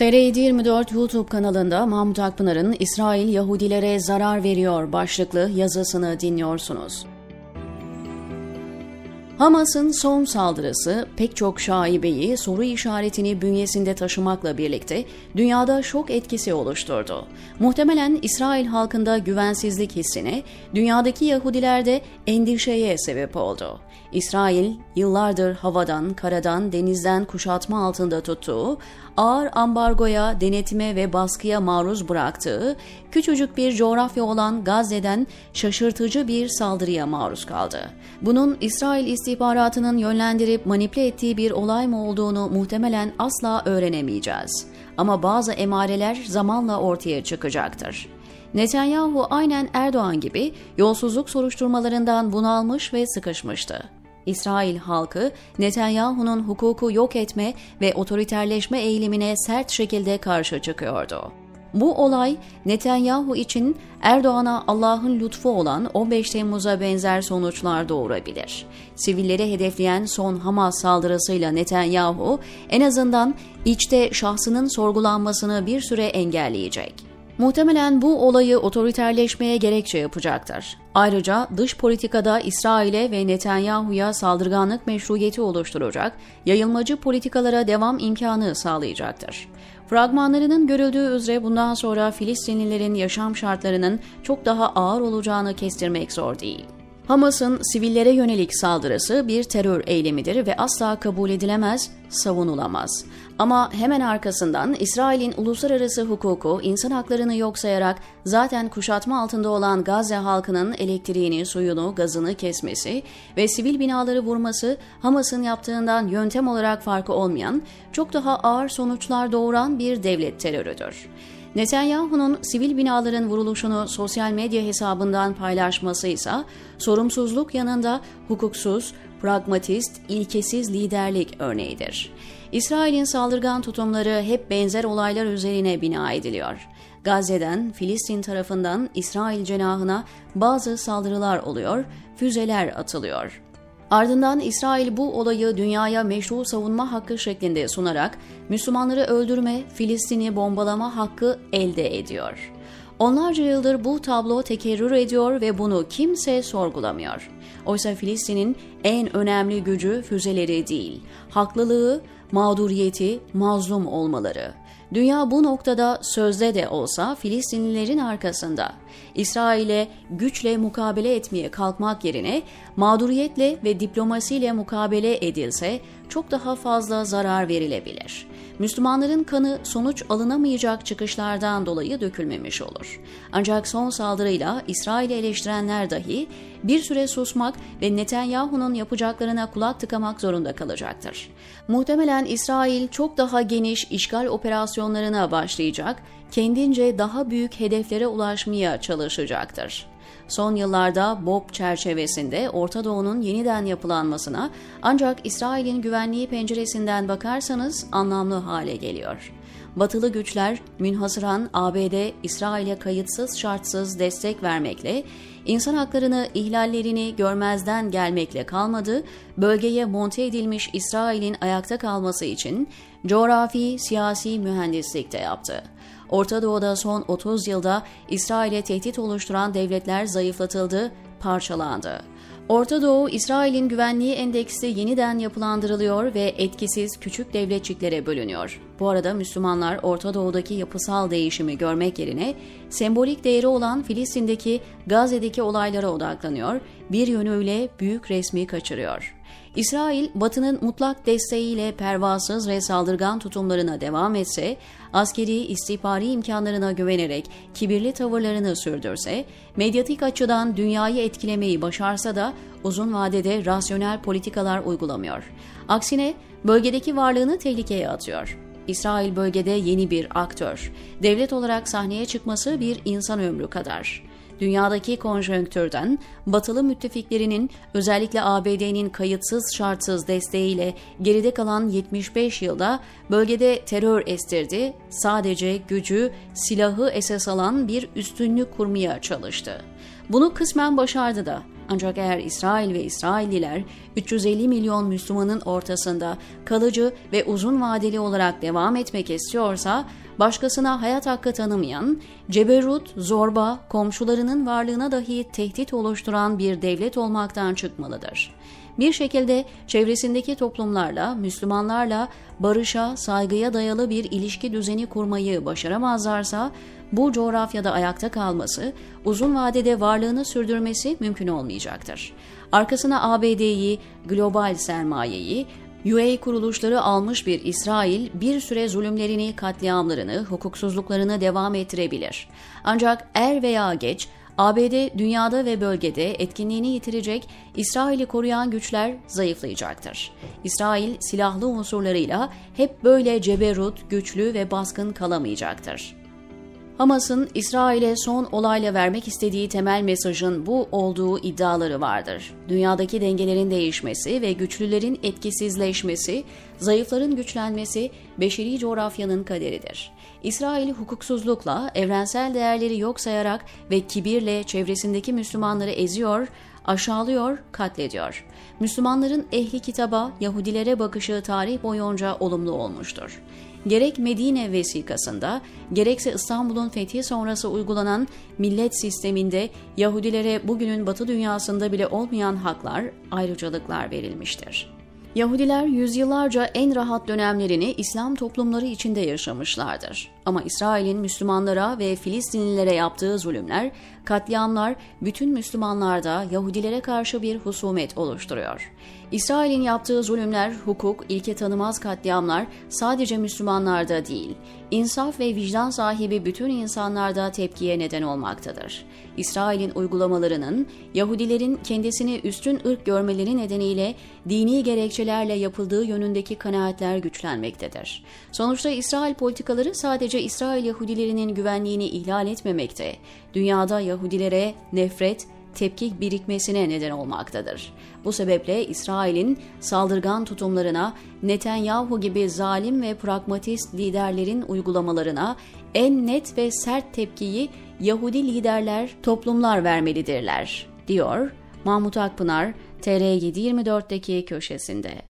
TR724 YouTube kanalında Mahmut Akpınar'ın İsrail Yahudilere zarar veriyor başlıklı yazısını dinliyorsunuz. Hamas'ın son saldırısı pek çok şaibeyi soru işaretini bünyesinde taşımakla birlikte dünyada şok etkisi oluşturdu. Muhtemelen İsrail halkında güvensizlik hissine, dünyadaki Yahudilerde endişeye sebep oldu. İsrail yıllardır havadan, karadan, denizden kuşatma altında tuttuğu, ağır ambargoya, denetime ve baskıya maruz bıraktığı, küçücük bir coğrafya olan Gazze'den şaşırtıcı bir saldırıya maruz kaldı. Bunun İsrail istihbaratının yönlendirip manipüle ettiği bir olay mı olduğunu muhtemelen asla öğrenemeyeceğiz. Ama bazı emareler zamanla ortaya çıkacaktır. Netanyahu aynen Erdoğan gibi yolsuzluk soruşturmalarından bunalmış ve sıkışmıştı. İsrail halkı Netanyahu'nun hukuku yok etme ve otoriterleşme eğilimine sert şekilde karşı çıkıyordu. Bu olay Netanyahu için Erdoğan'a Allah'ın lütfu olan 15 Temmuz'a benzer sonuçlar doğurabilir. Sivilleri hedefleyen son Hamas saldırısıyla Netanyahu en azından içte şahsının sorgulanmasını bir süre engelleyecek. Muhtemelen bu olayı otoriterleşmeye gerekçe yapacaktır. Ayrıca dış politikada İsrail'e ve Netanyahu'ya saldırganlık meşruiyeti oluşturacak, yayılmacı politikalara devam imkanı sağlayacaktır. Fragmanlarının görüldüğü üzere bundan sonra Filistinlilerin yaşam şartlarının çok daha ağır olacağını kestirmek zor değil. Hamas'ın sivillere yönelik saldırısı bir terör eylemidir ve asla kabul edilemez, savunulamaz. Ama hemen arkasından İsrail'in uluslararası hukuku insan haklarını yok sayarak zaten kuşatma altında olan Gazze halkının elektriğini, suyunu, gazını kesmesi ve sivil binaları vurması Hamas'ın yaptığından yöntem olarak farkı olmayan, çok daha ağır sonuçlar doğuran bir devlet terörüdür. Netanyahu'nun sivil binaların vuruluşunu sosyal medya hesabından paylaşması ise sorumsuzluk yanında hukuksuz, pragmatist, ilkesiz liderlik örneğidir. İsrail'in saldırgan tutumları hep benzer olaylar üzerine bina ediliyor. Gazze'den, Filistin tarafından İsrail cenahına bazı saldırılar oluyor, füzeler atılıyor. Ardından İsrail bu olayı dünyaya meşru savunma hakkı şeklinde sunarak Müslümanları öldürme, Filistin'i bombalama hakkı elde ediyor. Onlarca yıldır bu tablo tekerrür ediyor ve bunu kimse sorgulamıyor. Oysa Filistin'in en önemli gücü füzeleri değil, haklılığı, mağduriyeti, mazlum olmaları. Dünya bu noktada sözde de olsa Filistinlilerin arkasında. İsrail'e güçle mukabele etmeye kalkmak yerine mağduriyetle ve diplomasiyle mukabele edilse çok daha fazla zarar verilebilir. Müslümanların kanı sonuç alınamayacak çıkışlardan dolayı dökülmemiş olur. Ancak son saldırıyla İsrail'i eleştirenler dahi bir süre susmak ve Netanyahu'nun yapacaklarına kulak tıkamak zorunda kalacaktır. Muhtemelen İsrail çok daha geniş işgal operasyonlarına başlayacak, kendince daha büyük hedeflere ulaşmaya çalışacaktır. Son yıllarda BOP çerçevesinde Orta Doğu'nun yeniden yapılanmasına ancak İsrail'in güvenliği penceresinden bakarsanız anlamlı hale geliyor. Batılı güçler münhasıran ABD İsrail'e kayıtsız şartsız destek vermekle, insan haklarını ihlallerini görmezden gelmekle kalmadı, bölgeye monte edilmiş İsrail'in ayakta kalması için coğrafi siyasi mühendislik de yaptı. Orta Doğu'da son 30 yılda İsrail'e tehdit oluşturan devletler zayıflatıldı, parçalandı. Orta Doğu, İsrail'in güvenliği endeksi yeniden yapılandırılıyor ve etkisiz küçük devletçiklere bölünüyor. Bu arada Müslümanlar Orta Doğu'daki yapısal değişimi görmek yerine sembolik değeri olan Filistin'deki Gazze'deki olaylara odaklanıyor, bir yönüyle büyük resmi kaçırıyor. İsrail, Batı'nın mutlak desteğiyle pervasız ve saldırgan tutumlarına devam etse, askeri istihbari imkanlarına güvenerek kibirli tavırlarını sürdürse, medyatik açıdan dünyayı etkilemeyi başarsa da uzun vadede rasyonel politikalar uygulamıyor. Aksine bölgedeki varlığını tehlikeye atıyor. İsrail bölgede yeni bir aktör. Devlet olarak sahneye çıkması bir insan ömrü kadar dünyadaki konjonktürden batılı müttefiklerinin özellikle ABD'nin kayıtsız şartsız desteğiyle geride kalan 75 yılda bölgede terör estirdi, sadece gücü, silahı esas alan bir üstünlük kurmaya çalıştı. Bunu kısmen başardı da Ancak eğer İsrail ve İsrailliler 350 milyon Müslümanın ortasında kalıcı ve uzun vadeli olarak devam etmek istiyorsa, başkasına hayat hakkı tanımayan, ceberut, zorba, komşularının varlığına dahi tehdit oluşturan bir devlet olmaktan çıkmalıdır. Bir şekilde çevresindeki toplumlarla, Müslümanlarla barışa, saygıya dayalı bir ilişki düzeni kurmayı başaramazlarsa, bu coğrafyada ayakta kalması, uzun vadede varlığını sürdürmesi mümkün olmayacaktır. Arkasına ABD'yi, global sermayeyi, UA kuruluşları almış bir İsrail bir süre zulümlerini, katliamlarını, hukuksuzluklarını devam ettirebilir. Ancak er veya geç ABD dünyada ve bölgede etkinliğini yitirecek, İsrail'i koruyan güçler zayıflayacaktır. İsrail silahlı unsurlarıyla hep böyle ceberut, güçlü ve baskın kalamayacaktır. Hamas'ın İsrail'e son olayla vermek istediği temel mesajın bu olduğu iddiaları vardır. Dünyadaki dengelerin değişmesi ve güçlülerin etkisizleşmesi, zayıfların güçlenmesi beşeri coğrafyanın kaderidir. İsrail hukuksuzlukla, evrensel değerleri yok sayarak ve kibirle çevresindeki Müslümanları eziyor, aşağılıyor, katlediyor. Müslümanların ehli kitaba, Yahudilere bakışı tarih boyunca olumlu olmuştur. Gerek Medine vesikasında, gerekse İstanbul'un fethi sonrası uygulanan millet sisteminde Yahudilere bugünün Batı dünyasında bile olmayan haklar, ayrıcalıklar verilmiştir. Yahudiler yüzyıllarca en rahat dönemlerini İslam toplumları içinde yaşamışlardır. Ama İsrail'in Müslümanlara ve Filistinlilere yaptığı zulümler, katliamlar bütün Müslümanlarda Yahudilere karşı bir husumet oluşturuyor. İsrail'in yaptığı zulümler, hukuk, ilke tanımaz katliamlar sadece Müslümanlarda değil, insaf ve vicdan sahibi bütün insanlarda tepkiye neden olmaktadır. İsrail'in uygulamalarının Yahudilerin kendisini üstün ırk görmeleri nedeniyle dini gerekçelerle yapıldığı yönündeki kanaatler güçlenmektedir. Sonuçta İsrail politikaları sadece İsrail Yahudilerinin güvenliğini ihlal etmemekte, dünyada Yahudilere nefret, tepki birikmesine neden olmaktadır. Bu sebeple İsrail'in saldırgan tutumlarına, Netanyahu gibi zalim ve pragmatist liderlerin uygulamalarına en net ve sert tepkiyi Yahudi liderler, toplumlar vermelidirler, diyor Mahmut Akpınar TR724'deki köşesinde.